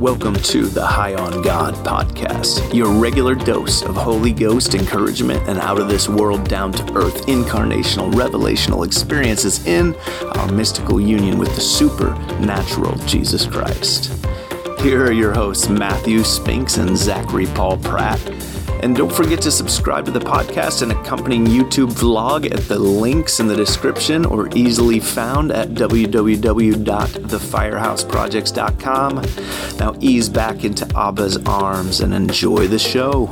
Welcome to the High on God podcast, your regular dose of Holy Ghost encouragement and out of this world, down to earth, incarnational, revelational experiences in our mystical union with the supernatural Jesus Christ. Here are your hosts, Matthew Spinks and Zachary Paul Pratt. And don't forget to subscribe to the podcast and accompanying YouTube vlog at the links in the description or easily found at www.thefirehouseprojects.com. Now ease back into Abba's arms and enjoy the show.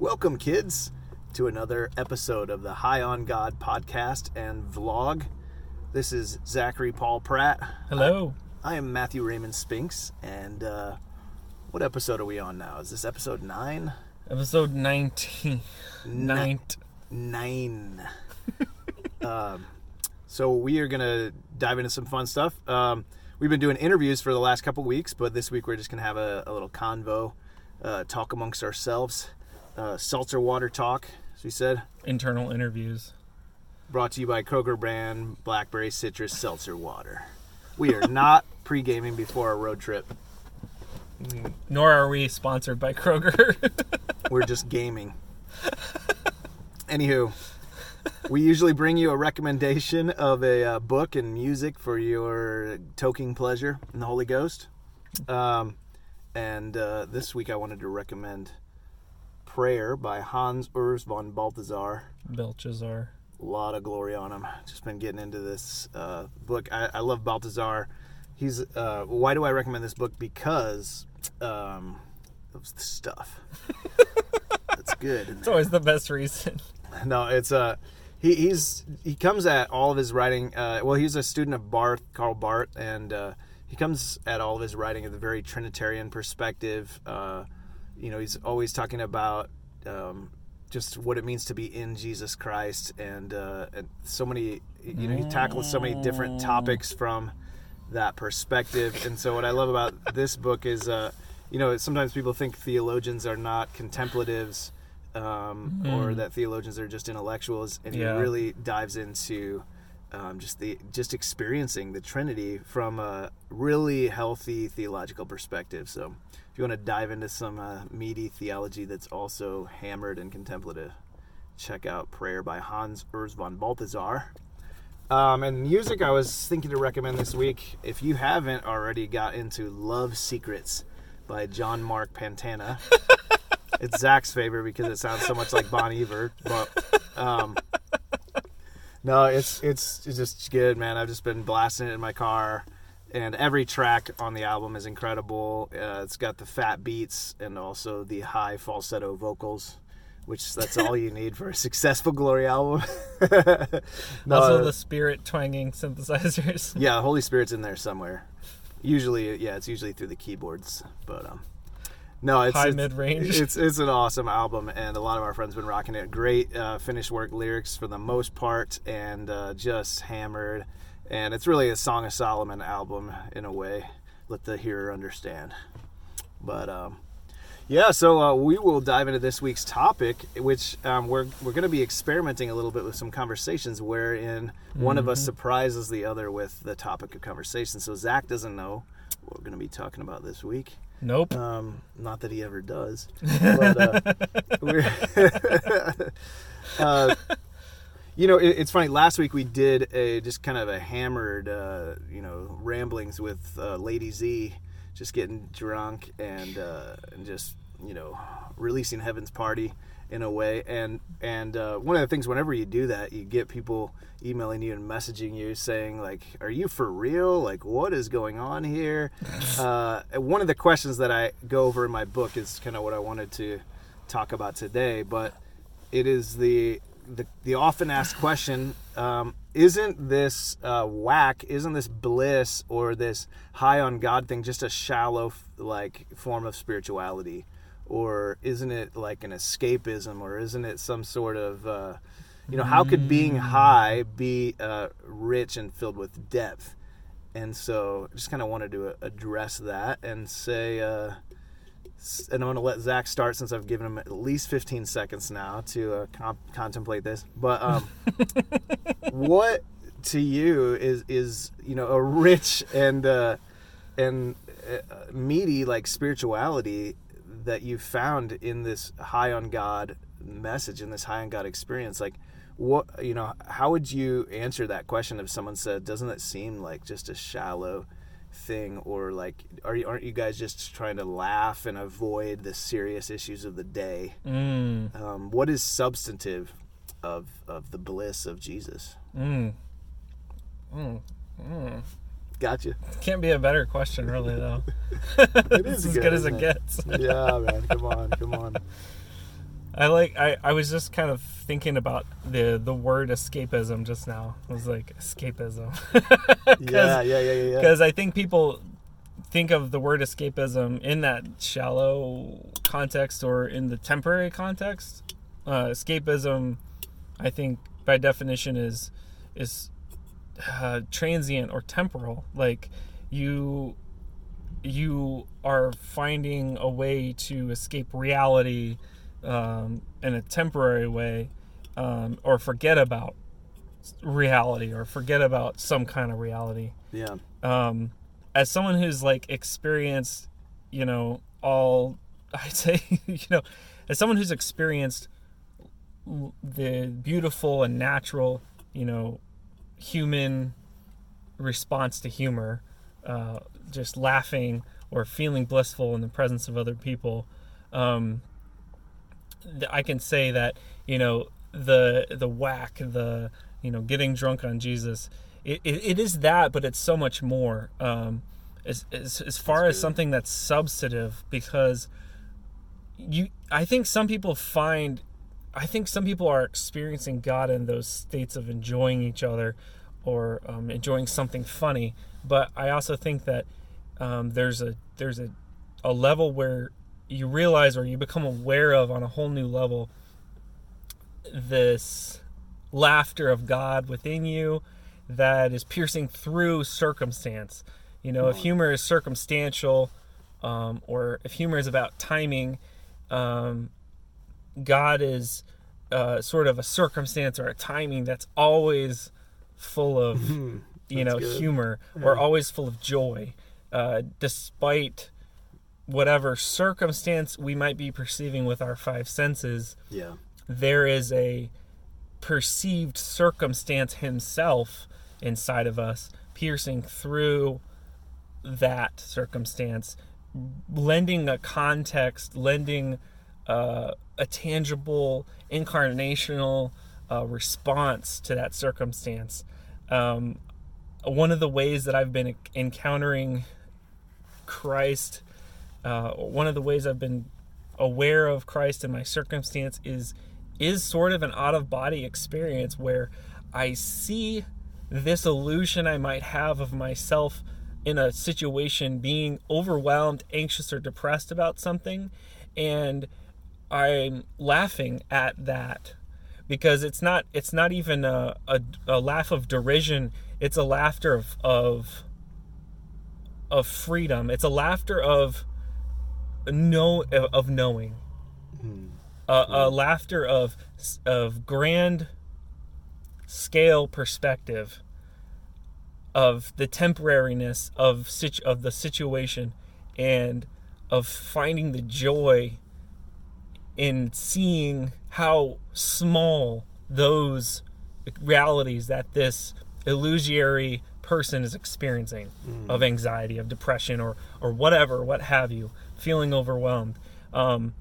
Welcome, kids, to another episode of the High on God podcast and vlog. This is Zachary Paul Pratt. Hello. I, I am Matthew Raymond Spinks, and uh, what episode are we on now? Is this episode nine? Episode 19. Nine. Nine. um, so we are gonna dive into some fun stuff. Um, we've been doing interviews for the last couple weeks, but this week we're just gonna have a, a little convo, uh, talk amongst ourselves, uh, seltzer water talk, as we said. Internal interviews. Brought to you by Kroger brand Blackberry Citrus Seltzer Water. We are not pre gaming before a road trip. Nor are we sponsored by Kroger. We're just gaming. Anywho, we usually bring you a recommendation of a uh, book and music for your toking pleasure in the Holy Ghost. Um, and uh, this week I wanted to recommend Prayer by Hans Urs von Balthasar. Belshazzar. A lot of glory on him. Just been getting into this uh, book. I, I love Balthasar. He's uh, why do I recommend this book? Because um, of the stuff. That's good. It's always the best reason. No, it's uh, he, he's he comes at all of his writing. Uh, well, he's a student of Barth, Karl Barth, and uh, he comes at all of his writing with a very Trinitarian perspective. Uh, you know, he's always talking about um, just what it means to be in Jesus Christ, and, uh, and so many. You know, he tackles so many different topics from that perspective. And so, what I love about this book is, uh, you know, sometimes people think theologians are not contemplatives, um, or that theologians are just intellectuals, and Yeah. he really dives into um, just the just experiencing the Trinity from a really healthy theological perspective. So, if you want to dive into some uh, meaty theology that's also hammered and contemplative, check out Prayer by Hans Urs von Balthasar. Um, and music, I was thinking to recommend this week. If you haven't already got into Love Secrets by John Mark Pantana, it's Zach's favorite because it sounds so much like Bon Iver. But um, no, it's it's it's just good, man. I've just been blasting it in my car, and every track on the album is incredible. Uh, it's got the fat beats and also the high falsetto vocals, which that's all you need for a successful Glory album. No, also the spirit twanging synthesizers. yeah, Holy Spirit's in there somewhere. Usually, yeah, it's usually through the keyboards, but um, no, it's High mid-range. It's it's an awesome album, and a lot of our friends been rocking it. Great uh, finished work lyrics for the most part, and uh, just hammered. And it's really a Song of Solomon album in a way. Let the hearer understand. But um, yeah, so uh, we will dive into this week's topic, which um, we're we're going to be experimenting a little bit with some conversations, wherein one of us surprises the other with the topic of conversation. So Zach doesn't know what we're going to be talking about this week. Nope. Um, not that he ever does. But, uh, we're uh, you know, it, it's funny. Last week we did a just kind of a hammered, uh, you know, ramblings with uh, Lady Z, just getting drunk and uh, and just you know releasing Heaven's Party in a way. And and uh, one of the things, whenever you do that, you get people emailing you and messaging you saying like, "Are you for real? Like, what is going on here?" uh, one of the questions that I go over in my book is kind of what I wanted to talk about today, but it is the the, the often asked question um, isn't this uh, whack isn't this bliss or this high on god thing just a shallow like form of spirituality or isn't it like an escapism or isn't it some sort of uh, you know how could being high be uh, rich and filled with depth and so I just kind of wanted to address that and say uh, And I'm going to let Zach start since I've given him at least 15 seconds now to uh, com- contemplate this. But um, what to you is is you know a rich and uh, and uh, meaty like spirituality that you found in this high on God message in this high on God experience? Like, what you know, how would you answer that question if someone said, "Doesn't it seem like just a shallow?" thing or like are you aren't you guys just trying to laugh and avoid the serious issues of the day Mm, um, what is substantive of of the bliss of jesus mm, mm, mm. Gotcha Can't be a better question, really, though. It's is as good, good as it it? gets. yeah man come on come on I like. I, I was just kind of thinking about the the word escapism just now. I was like escapism. yeah yeah yeah yeah, yeah. because I think people think of the word escapism in that shallow context or in the temporary context. Uh, escapism, I think, by definition, is is uh, transient or temporal. Like you you are finding a way to escape reality um, in a temporary way, um, or forget about reality, or forget about some kind of reality yeah um, as someone who's like experienced, you know, all I'd say, you know, as someone who's experienced the beautiful and natural, you know, human response to humor, uh, just laughing or feeling blissful in the presence of other people, um, I can say that you know the the whack, the you know getting drunk on Jesus, it, it, it is that, but it's so much more. Um, as, as, as far That's as good. something that's substantive, because you, I think some people find, I think some people are experiencing God in those states of enjoying each other, or um, enjoying something funny. But I also think that um, there's a there's a a level where you realize or you become aware of on a whole new level this laughter of God within you that is piercing through circumstance. You know, if humor is circumstantial, um, or if humor is about timing, um, God is uh, sort of a circumstance or a timing that's always full of, you know, good. humor or always full of joy, uh, despite whatever circumstance we might be perceiving with our five senses yeah there is a perceived circumstance himself inside of us piercing through that circumstance lending a context lending uh, a tangible incarnational uh, response to that circumstance um, one of the ways that i've been encountering christ uh, one of the ways i've been aware of christ in my circumstance is is sort of an out of body experience where I see this illusion I might have of myself in a situation being overwhelmed, anxious, or depressed about something. And I'm laughing at that because it's not it's not even a, a, a laugh of derision. It's a laughter of, of of freedom. It's a laughter of know of knowing. Hmm. A, a hmm. laughter of of grand scale perspective of the temporariness of situ- of the situation and of finding the joy in seeing how small those realities that this illusory person is experiencing of anxiety of depression or or whatever what have you feeling overwhelmed. Um,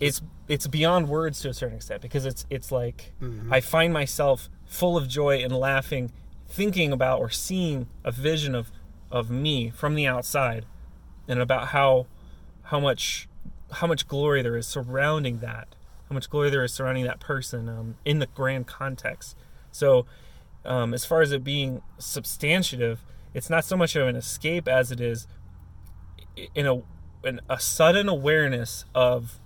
it's it's beyond words to a certain extent because it's it's like I find myself full of joy and laughing, thinking about or seeing a vision of of me from the outside, and about how how much how much glory there is surrounding that, how much glory there is surrounding that person um, in the grand context. So, um, as far as it being substantive, it's not so much of an escape as it is in a in a sudden awareness of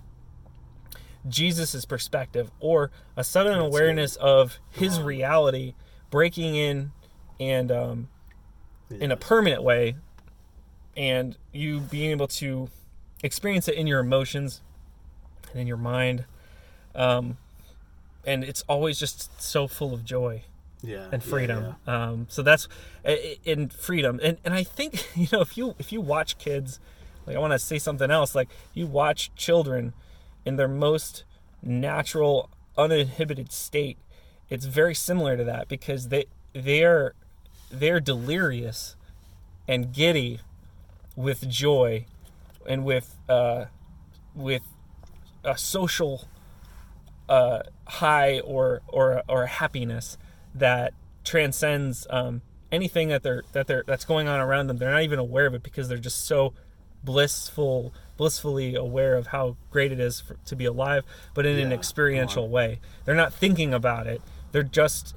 Jesus's perspective or a sudden awareness of his reality breaking in and um, in a permanent way and you being able to experience it in your emotions and in your mind. Um, and it's always just so full of joy yeah, and freedom. yeah. Um, so that's in freedom, and and I think you know if you if you watch kids, like I want to say something else, like you watch children in their most natural, uninhibited state, it's very similar to that because they they're they're delirious and giddy with joy and with uh, with a social uh, high or or or happiness that transcends um, anything that they're that they're that's going on around them. They're not even aware of it because they're just so blissful, blissfully aware of how great it is for, to be alive, but in an experiential way. They're not thinking about it. They're just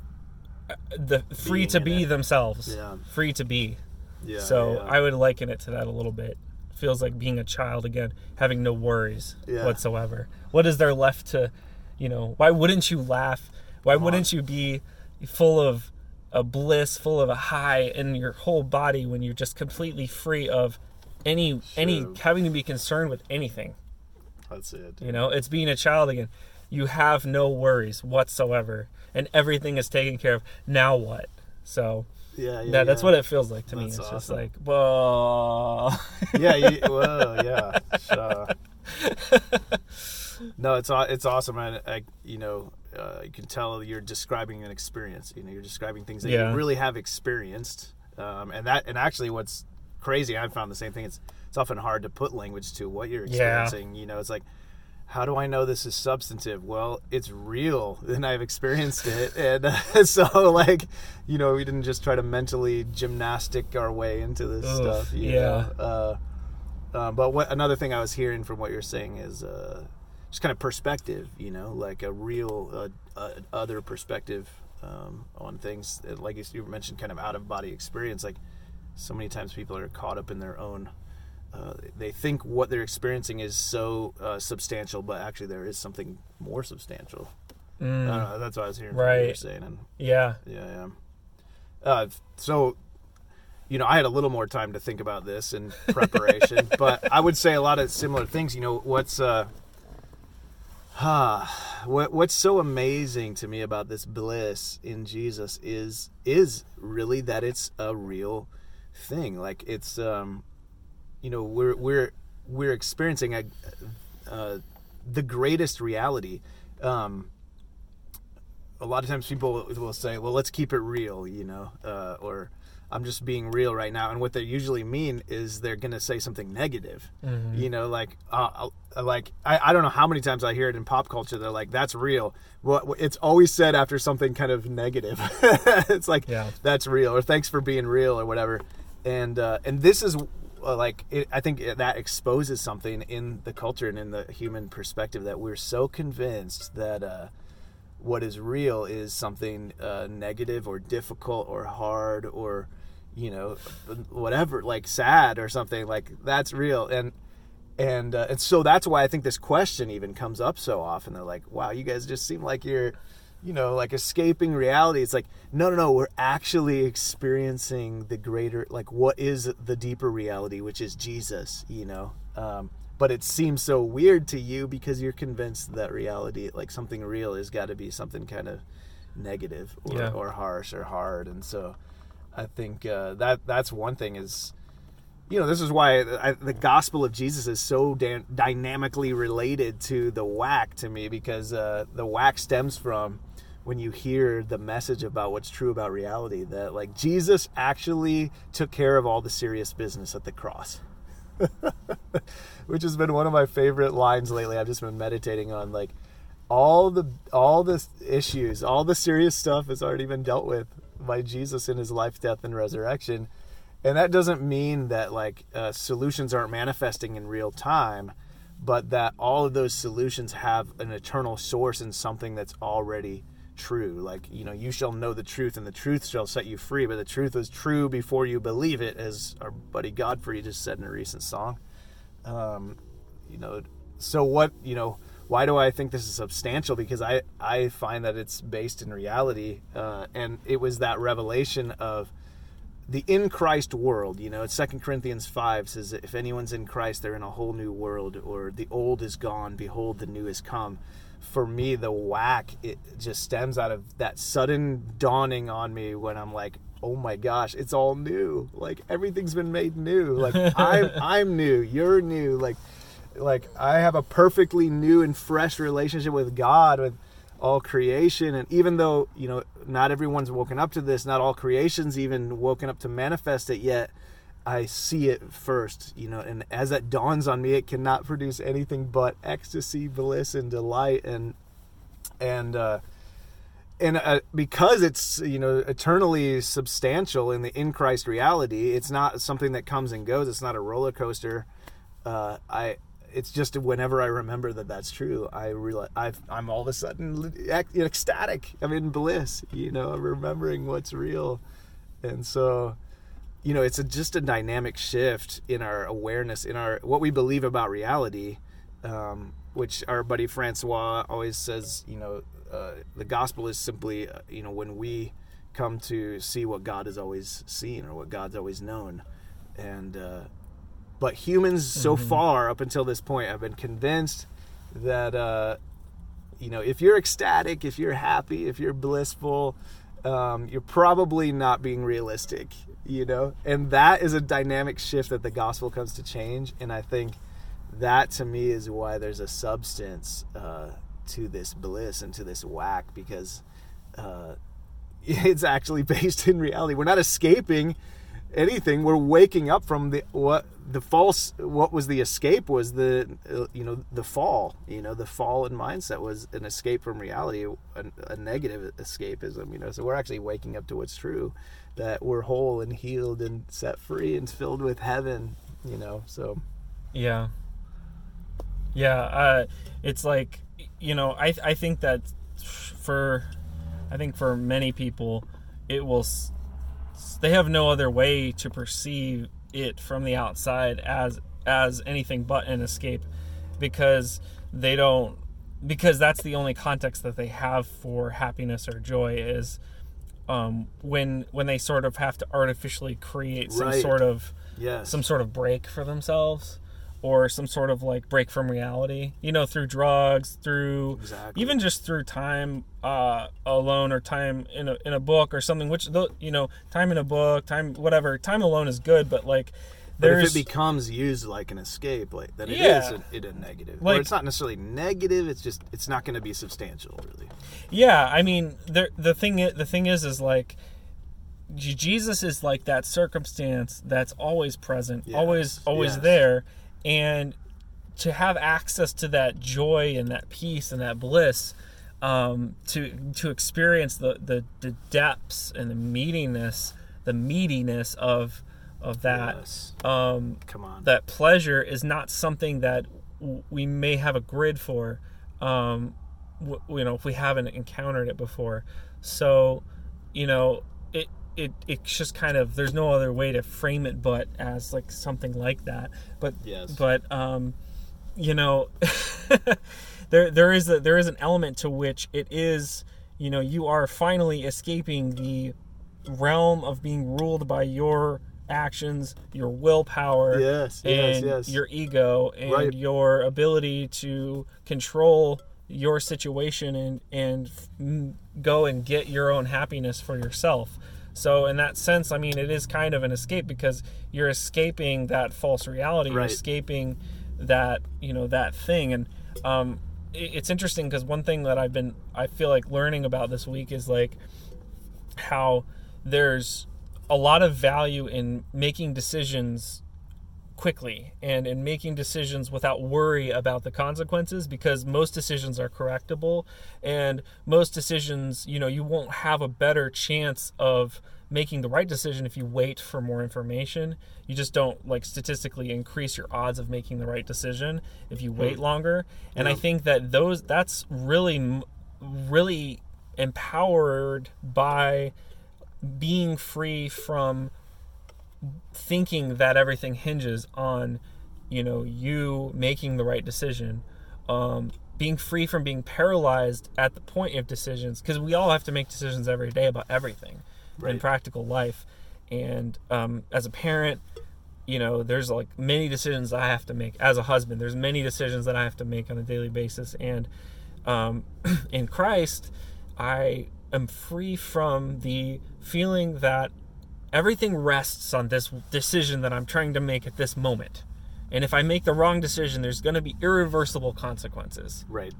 uh, the free Being to be it. themselves. Yeah. Free to be. yeah, so yeah. I would liken it to that a little bit. Feels like being a child again, having no worries Yeah. whatsoever. What is there left to, you know? Why wouldn't you laugh? Why wouldn't you be full of a bliss, full of a high in your whole body when you're just completely free of any any having to be concerned with anything? that's it. You know, it's being a child again. You have no worries whatsoever, and everything is taken care of. Now what? So Yeah, yeah. yeah, that's what it feels like to me. That's It's just like, whoa. yeah, you, whoa, yeah. So, no, it's it's awesome. I, I you know, uh, you can tell you're describing an experience. You know, you're describing things that Yeah. you really have experienced, um, and that and actually, what's crazy, I've found the same thing. It's it's often hard to put language to what you're Yeah. experiencing. You know, it's like. How do I know this is substantive? Well, it's real, and I've experienced it, and uh, so like, you know, we didn't just try to mentally gymnastic our way into this Oof, stuff. you yeah. know? Uh, um, but what another thing I was hearing from what you're saying is uh, just kind of perspective, you know, like a real uh, uh, other perspective um, on things. Uh, Like you mentioned, kind of out of body experience. Like so many times people are caught up in their own. Uh, they think what they're experiencing is so uh, substantial, but actually there is something more substantial. Know, that's what I was hearing from what you were Mm. Right. saying, and Yeah. yeah, yeah. Uh, so, you know, I had a little more time to think about this in preparation, but I would say a lot of similar things. You know, what's uh, ah, what what's so amazing to me about this bliss in Jesus is is really that it's a real thing. Like it's um, you know, we're we're we're experiencing a uh, the greatest reality. Um, a lot of times people will say, "Well, let's keep it real," you know, uh, or "I'm just being real right now," and what they usually mean is they're going to say something negative, you know, like, uh, uh, like I, I don't know how many times I hear it in pop culture. They're like, "That's real." Well, it's always said after something kind of negative. it's like, Yeah. "That's real," or "Thanks for being real," or whatever. And uh, and this is like it, I think that exposes something in the culture and in the human perspective that we're so convinced that. Uh, what is real is something uh, negative or difficult or hard or you know whatever like sad or something like that's real and and uh, and so that's why I think this question even comes up so often they're like wow you guys just seem like you're you know like escaping reality. It's like no no no we're actually experiencing the greater like what is the deeper reality which is Jesus you know? Um, but it seems so weird to you because you're convinced that reality like something real has got to be something kind of negative or, Yeah. or harsh or hard. And so i think uh, that that's one thing is you know this is why I, the gospel of jesus is so dan- dynamically related to the whack to me because uh, the whack stems from when you hear the message about what's true about reality that like jesus actually took care of all the serious business at the cross which has been one of my favorite lines lately. I've just been meditating on like all the all the issues, all the serious stuff has already been dealt with by Jesus in his life, death, and resurrection. And that doesn't mean that like uh, solutions aren't manifesting in real time, but that all of those solutions have an eternal source in something that's already true. Like, you know, you shall know the truth and the truth shall set you free, but the truth is true before you believe it, as our buddy Godfrey just said in a recent song um, you know so what you know why do i think this is substantial because i i find that it's based in reality uh, and it was that revelation of the in Christ world. You know, Second Corinthians five says that if anyone's in Christ, they're in a whole new world, or the old is gone, behold, the new is come. For me, the whack it just stems out of that sudden dawning on me when I'm like, oh my gosh, it's all new. Like everything's been made new. Like I'm I'm new, you're new. Like like I have a perfectly new and fresh relationship with God with all creation and even though you know not everyone's woken up to this not all creation's even woken up to manifest it yet i see it first you know and as that dawns on me it cannot produce anything but ecstasy bliss and delight and and uh and uh, because it's you know eternally substantial in the in Christ reality, it's not something that comes and goes. It's not a roller coaster. Uh, I it's just whenever I remember that that's true, I realize i am all of a sudden ecstatic. I'm in bliss, you know, remembering what's real, and so, you know, it's a, just a dynamic shift in our awareness, in our what we believe about reality, um, which our buddy Francois always says. You know, uh, the gospel is simply, uh, you know, when we come to see what God has always seen or what God's always known, and uh, but humans so mm-hmm. far up until this point have been convinced that uh, you know if you're ecstatic, if you're happy, if you're blissful, um, you're probably not being realistic. You know, and that is a dynamic shift that the gospel comes to change. And I think that to me is why there's a substance uh, to this bliss and to this whack because uh, it's actually based in reality. We're not escaping anything we're waking up from the what the false what was the escape was the you know the fall you know the fall in mindset was an escape from reality a, a, negative escapism you know so we're actually waking up to what's true that we're whole and healed and set free and filled with heaven you know so. Yeah. Yeah uh it's like you know i i think that for i think for many people it will they have no other way to perceive it from the outside as as anything but an escape because they don't because that's the only context that they have for happiness or joy is um, when when they sort of have to artificially create some right. sort of yes. some sort of break for themselves or some sort of like break from reality you know through drugs through exactly. even just through time uh, alone or time in a, in a book or something which you know time in a book time whatever time alone is good but like there's, but if it becomes used like an escape, like then it yeah. is a, it a negative. Like, or it's not necessarily negative. It's just it's not going to be substantial, really. Yeah, I mean, the the thing the thing is, is like Jesus is like that circumstance that's always present, yes. always always yes. there, and to have access to that joy and that peace and that bliss um, to to experience the, the the depths and the meatiness the meatiness of of that yes. um, come on that pleasure is not something that w- we may have a grid for um, w- you know if we haven't encountered it before so you know it it it's just kind of there's no other way to frame it but as like something like that. But yes. but um, you know, there there is a there is an element to which it is you know you are finally escaping the realm of being ruled by your actions, your willpower, yes, and yes, yes. your ego, and right. your ability to control your situation and and go and get your own happiness for yourself. So in that sense, I mean, it is kind of an escape because you're escaping that false reality. Right. You're escaping that you know that thing, and um, it, it's interesting because one thing that I've been I feel like learning about this week is like how there's a lot of value in making decisions quickly and in making decisions without worry about the consequences because most decisions are correctable and most decisions you know you won't have a better chance of making the right decision if you wait for more information you just don't like statistically increase your odds of making the right decision if you wait mm. longer and yeah. i think that those that's really really empowered by being free from thinking that everything hinges on you know you making the right decision um, being free from being paralyzed at the point of decisions because we all have to make decisions every day about everything right. in practical life. And um, as a parent you know there's like many decisions i have to make. As a husband there's many decisions that i have to make on a daily basis. And um, in christ i am free from the feeling that everything rests on this decision that i'm trying to make at this moment. And if i make the wrong decision there's going to be irreversible consequences. Right.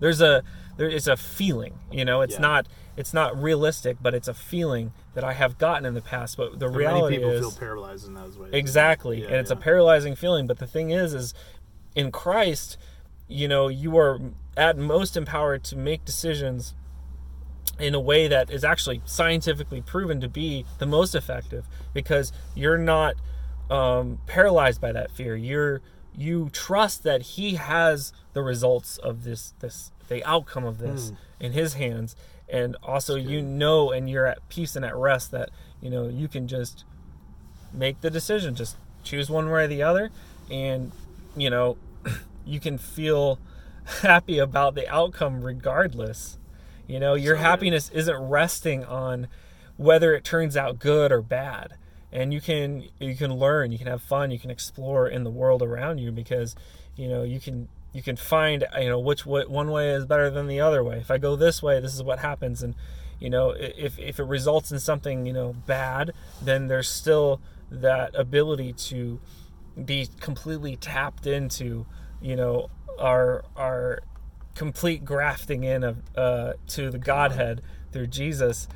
there's a there is a feeling you know? It's Yeah. not it's not realistic but it's a feeling that i have gotten in the past. But the Many reality people is feel paralyzed in those ways. exactly. Yeah, and it's a paralyzing feeling. But the thing is is in christ you know you are at most empowered to make decisions in a way that is actually scientifically proven to be the most effective because you're not um, paralyzed by that fear. You're you trust that he has the results of this this the outcome of this in his hands. And also you know and you're at peace and at rest that you know you can just make the decision. Just choose one way or the other. And you know you can feel happy about the outcome regardless you know your happiness isn't resting on whether it turns out good or bad. And you can you can learn you can have fun you can explore in the world around you because you know you can you can find you know which way, one way is better than the other way. If i go this way this is what happens. And you know if if it results in something you know bad then there's still that ability to be completely tapped into you know our our complete grafting in of uh, to the godhead through jesus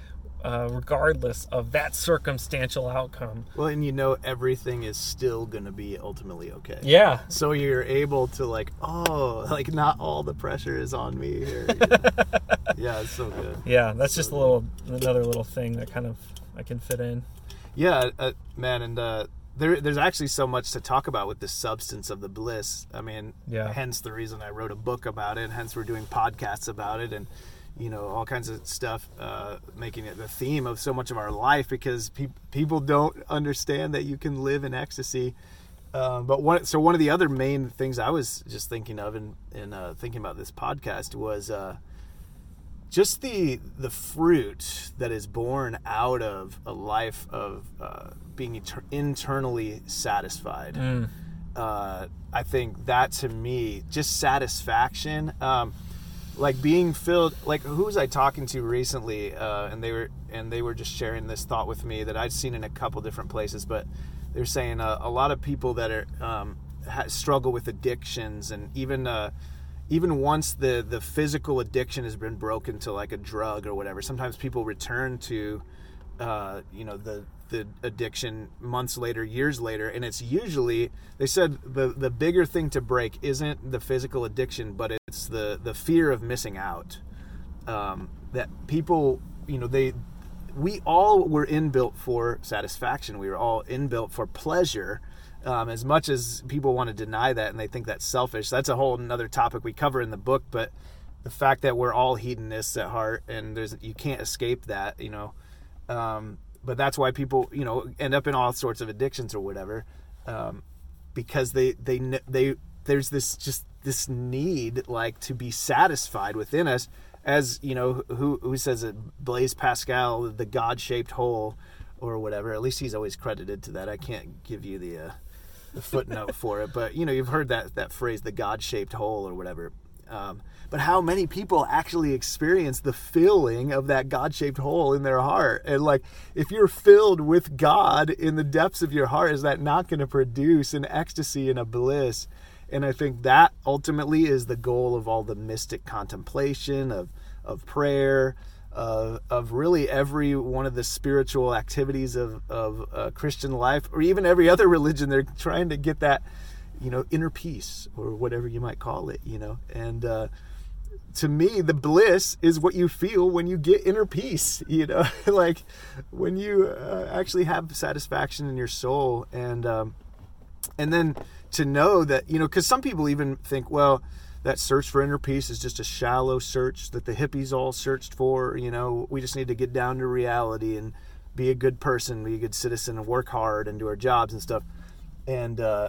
uh, regardless of that circumstantial outcome Well, and you know everything is still going to be ultimately okay. yeah So you're able to like, oh, like not all the pressure is on me here. yeah, it's so good. yeah that's just a little another little thing that kind of i can fit in Yeah, uh, man, and uh, there, there's actually so much to talk about with the substance of the bliss. I mean, Yeah. hence the reason I wrote a book about it. Hence we're doing podcasts about it, and you know all kinds of stuff, uh, making it the theme of so much of our life because pe- people don't understand that you can live in ecstasy. Um, but one, so one of the other main things I was just thinking of in, in uh, thinking about this podcast was uh, just the the fruit that is born out of a life of uh, being inter- internally satisfied. Mm. Uh, I think that to me, just satisfaction, um, like being filled. Like who was I talking to recently? Uh, and they were and they were just sharing this thought with me that I'd seen in a couple different places, but they're saying uh, a lot of people that are um, ha- struggle with addictions and even. Even once the the physical addiction has been broken to like a drug or whatever sometimes people return to uh, you know the the addiction months later years later and it's usually they said the the bigger thing to break isn't the physical addiction but it's the the fear of missing out. Um, that people you know they we all were inbuilt for satisfaction. We were all inbuilt for pleasure um, as much as people want to deny that and they think that's selfish that's a whole another topic we cover in the book but the fact that we're all hedonists at heart and there's you can't escape that you know? Um, but that's why people you know end up in all sorts of addictions or whatever um, because they they they there's this just this need like to be satisfied within us as you know who who says it blaise pascal the god-shaped hole or whatever at least he's always credited to that. I can't give you the uh, the footnote for it but you know you've heard that that phrase the god-shaped hole or whatever. Um, but how many people actually experience the filling of that god-shaped hole in their heart? And like if you're filled with god in the depths of your heart is that not going to produce an ecstasy and a bliss? And i think that ultimately is the goal of all the mystic contemplation of of prayer of, of really every one of the spiritual activities of, of uh, christian life or even every other religion they're trying to get that you know inner peace or whatever you might call it you know? And uh, to me the bliss is what you feel when you get inner peace you know? Like when you uh, actually have satisfaction in your soul and um, and then to know that you know because some people even think well that search for inner peace is just a shallow search that the hippies all searched for you know we just need to get down to reality and be a good person be a good citizen and work hard and do our jobs and stuff and uh,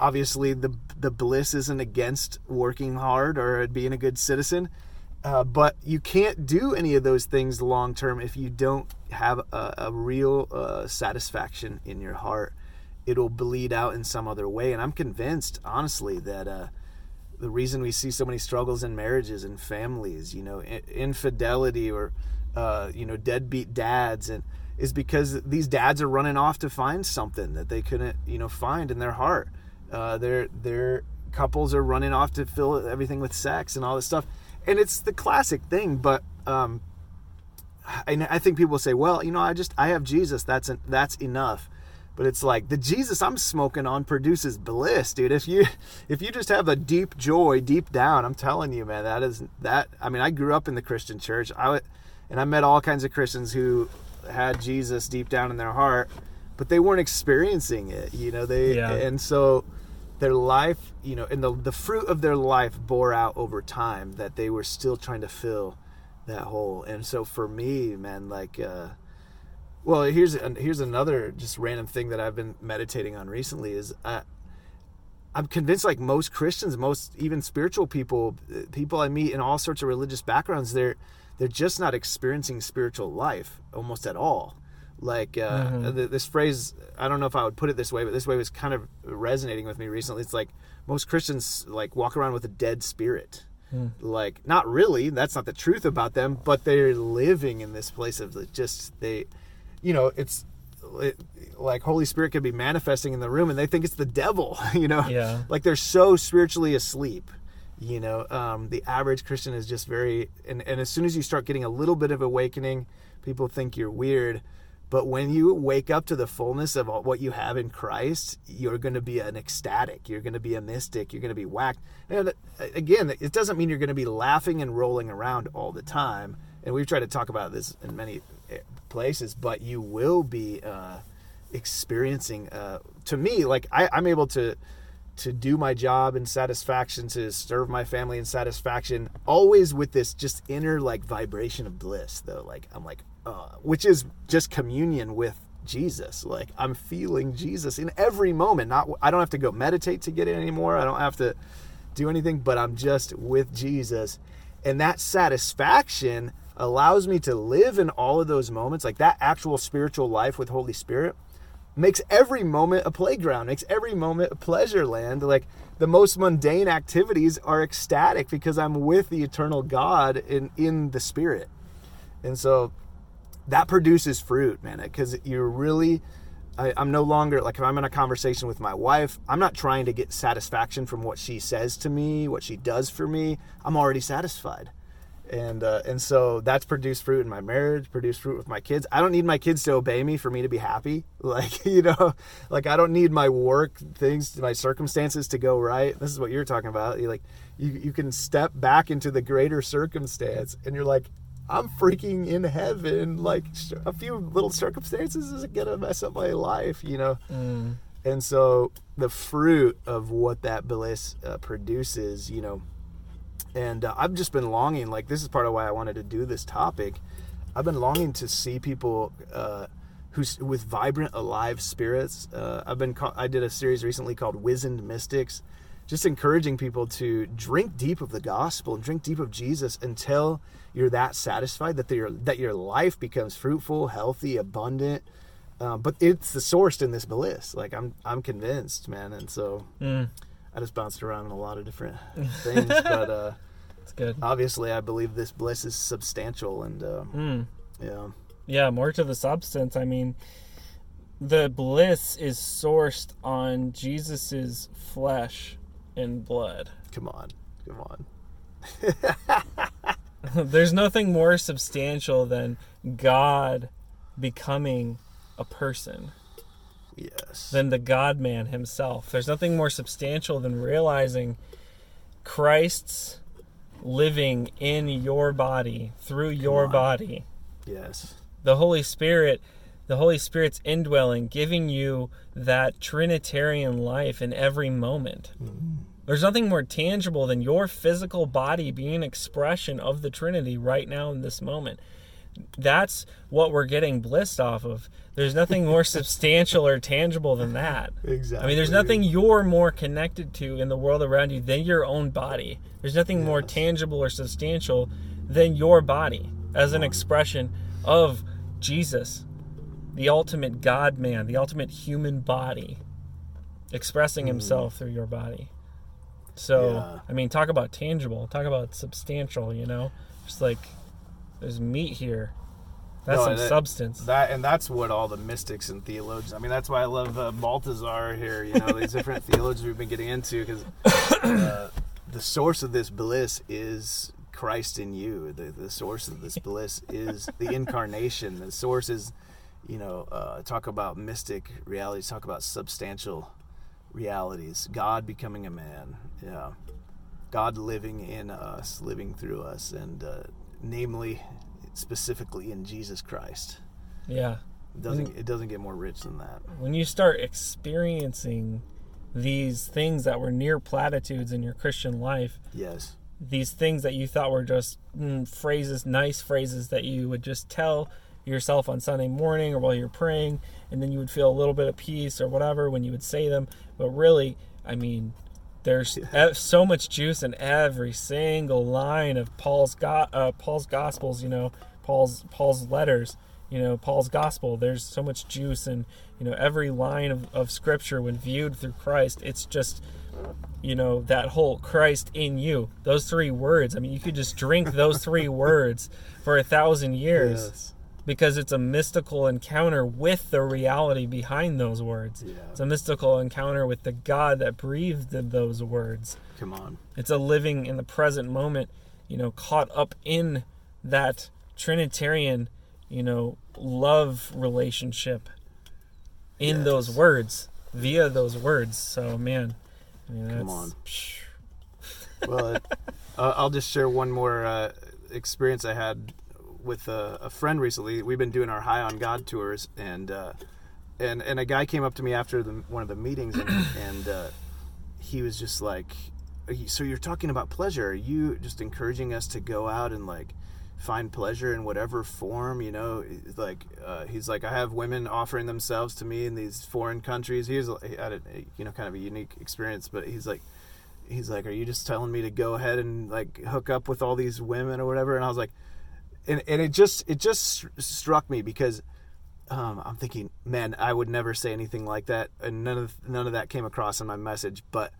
obviously the the bliss isn't against working hard or being a good citizen Uh, but you can't do any of those things long term if you don't have a, a real uh, satisfaction in your heart. It'll bleed out in some other way. And I'm convinced, honestly, that uh, the reason we see so many struggles in marriages and families, you know, infidelity or, uh, you know, deadbeat dads, and is because these dads are running off to find something that they couldn't, you know, find in their heart. Uh, their their couples are running off to fill everything with sex and all this stuff. And it's the classic thing but um i think people say well you know i just i have jesus. That's an, that's enough but it's like the jesus i'm smoking on produces bliss dude if you if you just have a deep joy deep down i'm telling you man that is that i mean i grew up in the christian church i and i met all kinds of christians who had jesus deep down in their heart but they weren't experiencing it you know they Yeah. and so their life, you know, and the the fruit of their life bore out over time that they were still trying to fill that hole. And so for me, man, like, uh, well, here's here's another just random thing that I've been meditating on recently is I, I'm convinced like most Christians, most even spiritual people, uh, people I meet in all sorts of religious backgrounds, they're they're just not experiencing spiritual life almost at all. Like uh, th- this phrase, I don't know if I would put it this way, but this way was kind of resonating with me recently. It's like most Christians like walk around with a dead spirit. Like not really, that's not the truth about them, but they're living in this place of just they, you know, it's it, like Holy Spirit could be manifesting in the room, and they think it's the devil. You know, Yeah. like they're so spiritually asleep. You know, um, the average Christian is just very, and, and as soon as you start getting a little bit of awakening, people think you're weird. But when you wake up to the fullness of all- what you have in Christ, you're going to be an ecstatic. You're going to be a mystic. You're going to be whacked. And uh, again, it doesn't mean you're going to be laughing and rolling around all the time. And we've tried to talk about this in many eh, places, but you will be uh, experiencing. Uh, to me, like I, I'm able to to do my job in satisfaction, to serve my family in satisfaction, always with this just inner like vibration of bliss, though. Like I'm like, uh, which is just communion with Jesus. Like I'm feeling Jesus in every moment. Not I don't have to go meditate to get it anymore. I don't have to do anything, but I'm just with Jesus, and that satisfaction allows me to live in all of those moments, like that actual spiritual life with Holy Spirit makes every moment a playground, makes every moment a pleasure land. Like the most mundane activities are ecstatic because I'm with the eternal God in in the spirit. And so that produces fruit, man, because you're really I, I'm no longer like if I'm in a conversation with my wife, I'm not trying to get satisfaction from what she says to me, what she does for me. I'm already satisfied and uh, and so that's produced fruit in my marriage produced fruit with my kids. I don't need my kids to obey me for me to be happy. Like you know like i don't need my work things my circumstances to go right. This is what you're talking about. You like you, you can step back into the greater circumstance and you're like i'm freaking in heaven. Like a few little circumstances isn't gonna mess up my life you know? And so the fruit of what that bliss uh, produces you know and uh, I've just been longing. Like this is part of why I wanted to do this topic. I've been longing to see people uh, who's with vibrant, alive spirits. Uh, I've been. Ca- I did a series recently called "Wizened Mystics," just encouraging people to drink deep of the gospel and drink deep of Jesus until you're that satisfied that your that your life becomes fruitful, healthy, abundant. Um, but it's the sourced in this bliss. Like I'm, I'm convinced, man. And so Mm, I just bounced around in a lot of different things, but. uh it's good. obviously i believe this bliss is substantial and uh, Mm. yeah Yeah, more to the substance. I mean, the bliss is sourced on Jesus's flesh and blood. come on come on There's nothing more substantial than God becoming a person, yes than the God man himself. There's nothing more substantial than realizing Christ's living in your body, through your body. yes the Holy Spirit, the Holy Spirit's indwelling, giving you that Trinitarian life in every moment. Mm-hmm. There's nothing more tangible than your physical body being an expression of the Trinity right now in this moment. That's what we're getting blissed off of. There's nothing more substantial or tangible than that. Exactly. I mean, there's nothing you're more connected to in the world around you than your own body. There's nothing more tangible or substantial than your body as an expression of Jesus, the ultimate God man, the ultimate human body, expressing hmm. himself through your body. So, Yeah. I mean, talk about tangible, talk about substantial, you know? Just like there's meat here. That's No, some that- substance. That and that's what all the mystics and theologians. I mean, that's why I love uh, Balthasar here. You know, these different theologians we've been getting into because uh, the source of this bliss is Christ in you. The the source of this bliss is the incarnation. The source is, you know, uh, talk about mystic realities. Talk about substantial realities. God becoming a man. Yeah, God living in us, living through us, and uh, namely, specifically in Jesus Christ. yeah. It doesn't it doesn't get more rich than that. when you start experiencing these things that were near platitudes in your Christian life, Yes. these things that you thought were just mm, phrases, nice phrases that you would just tell yourself on Sunday morning or while you're praying, and then you would feel a little bit of peace or whatever when you would say them. But really, I mean, there's so much juice in every single line of Paul's go- uh, Paul's Gospels. You know, Paul's Paul's letters. You know, Paul's Gospel. There's so much juice in you know every line of, of Scripture when viewed through Christ. It's just you know that whole christ in you those three words i mean you could just drink those three words for a thousand years Yes. Because it's a mystical encounter with the reality behind those words Yeah. it's a mystical encounter with the god that breathed those words Come on. it's a living in the present moment you know caught up in that trinitarian you know love relationship in those words via those words so man I mean, Come that's- on. Well, uh, I'll just share one more uh, experience I had with a, a friend recently. We've been doing our High on God tours, and uh, and and a guy came up to me after the, one of the meetings, and, and uh, he was just like, "So you're talking about pleasure? Are you just encouraging us to go out and like?" find pleasure in whatever form you know like uh, he's like i have women offering themselves to me in these foreign countries he's he had a you know kind of a unique experience but he's like he's like, "Are you just telling me to go ahead and like hook up with all these women or whatever?" And I was like, and and it just it just struck me because um, I'm thinking, man, I would never say anything like that, and none of none of that came across in my message. But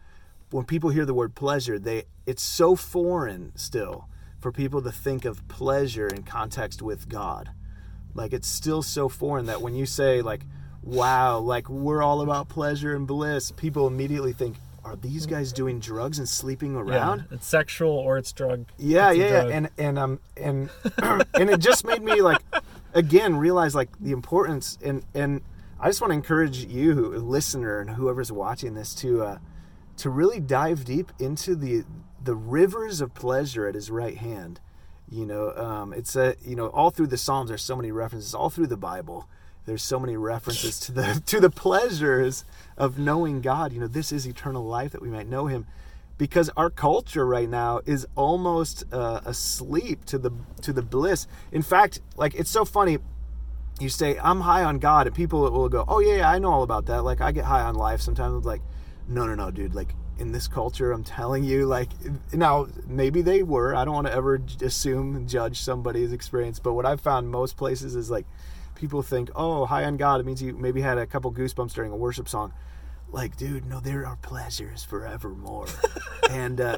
when people hear the word pleasure, they it's so foreign still for people to think of pleasure in context with God. Like it's still so foreign that when you say like, "Wow, like we're all about pleasure and bliss," people immediately think, "Are these guys doing drugs and sleeping around?" yeah, it's sexual or it's drug Yeah, It's yeah, yeah, drug. and and um and and it just made me like again realize like the importance and and I just want to encourage you, listener, and whoever's watching this to uh, to really dive deep into the the rivers of pleasure at His right hand. You know, um, it's a you know all through the Psalms. There's so many references all through the Bible. There's so many references to the to the pleasures of knowing God. You know, this is eternal life that we might know Him because our culture right now is almost uh, asleep to the to the bliss. In fact, like it's so funny. You say I'm high on God, and people will go, "Oh yeah, yeah, I know all about that." Like I get high on life sometimes. I'm like, no, no, no, dude. Like in this culture, I'm telling you, like now maybe they were. I don't want to ever assume and judge somebody's experience, but what I've found most places is like people think, "Oh, high on God," it means you maybe had a couple goosebumps during a worship song. Like dude no there are pleasures forevermore. And uh,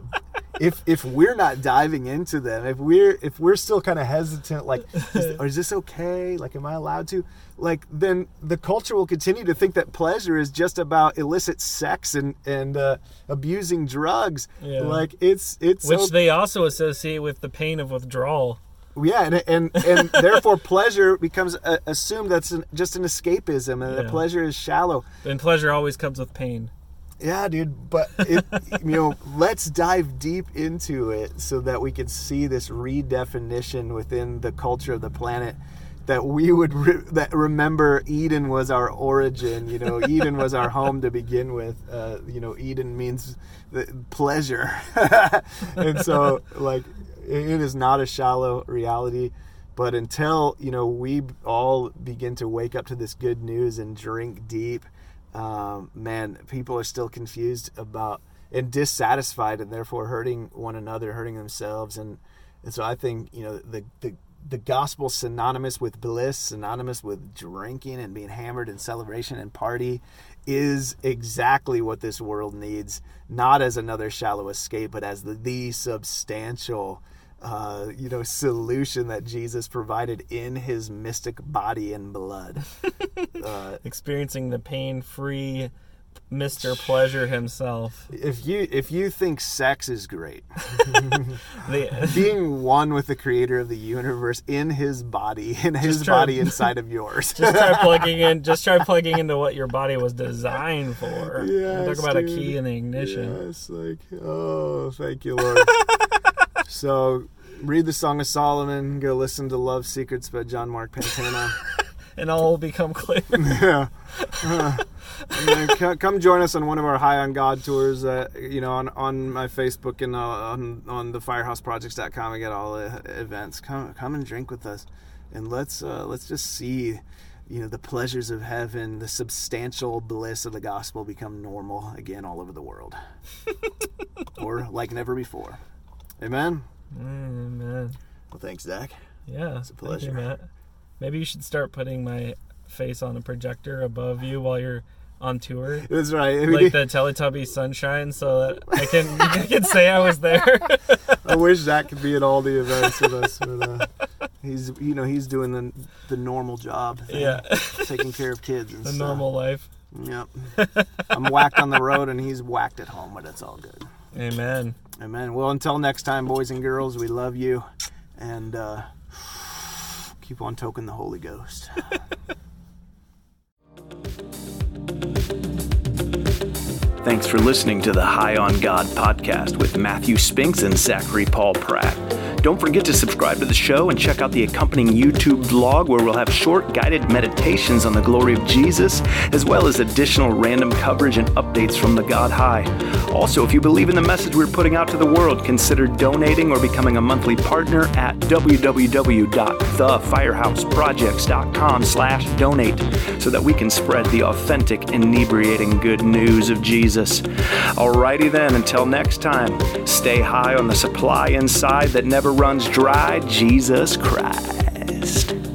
if if we're not diving into them if we're if we're still kind of hesitant like is, or is this okay? Like am i allowed to? Like then the culture will continue to think that pleasure is just about illicit sex and and uh, abusing drugs. Yeah. like it's it's which so they also associate with the pain of withdrawal yeah, and and, and therefore pleasure becomes uh, assumed that's an, just an escapism, and the Yeah. pleasure is shallow. and pleasure always comes with pain Yeah, dude, but it, you know, let's dive deep into it so that we can see this redefinition within the culture of the planet. That we would re- that remember Eden was our origin. You know, Eden was our home to begin with. Uh, you know, Eden means the pleasure, and so like it is not a shallow reality. But until you know we all begin to wake up to this good news and drink deep, um, man, people are still confused about and dissatisfied, and therefore hurting one another, hurting themselves, and and so I think you know the the the gospel synonymous with bliss, synonymous with drinking and being hammered and celebration and party is exactly what this world needs, not as another shallow escape, but as the, the substantial uh, you know, solution that Jesus provided in his mystic body and blood. uh, Experiencing the pain-free Mr. Pleasure himself. If you if you think sex is great, the, being one with the creator of the universe in his body, in his try, body inside of yours. just try plugging in just try plugging into what your body was designed for. Yeah. Talk about dude. a key in the ignition. Yes, like oh thank you, Lord. So read the Song of Solomon, go listen to Love Secrets by John Mark Pantana. and all will become clear. yeah. Uh, come join us on one of our High on God tours. Uh, you know, on, on my Facebook and uh, on on the firehouseprojects.com. I get all the events. Come come and drink with us, and let's uh, let's just see, you know, the pleasures of heaven, the substantial bliss of the gospel become normal again all over the world, or like never before. Amen. Amen. Well, thanks, Zach. Yeah, it's a pleasure. You, Matt. Maybe you should start putting my face on a projector above you while you're on tour. That's right. Like the Teletubby sunshine, so that I can I can say I was there. I wish Zach could be at all the events with us, but uh, he's you know he's doing the the normal job. Thing, yeah, taking care of kids and the stuff. normal life. Yep. I'm whacked on the road, and he's whacked at home, but it's all good. Amen. Amen. Well, until next time, boys and girls, we love you, and uh, keep on toking the Holy Ghost. Thanks for listening to the High on God podcast with Matthew Spinks and Zachary Paul Pratt. Don't forget to subscribe to the show and check out the accompanying YouTube vlog where we'll have short guided meditations on the glory of Jesus, as well as additional random coverage and updates from the God High. Also, if you believe in the message we're putting out to the world, consider donating or becoming a monthly partner at www.thefirehouseprojects.com slash donate so that we can spread the authentic, inebriating good news of Jesus. Alrighty then, until next time, stay high on the supply inside that never runs dry, Jesus Christ.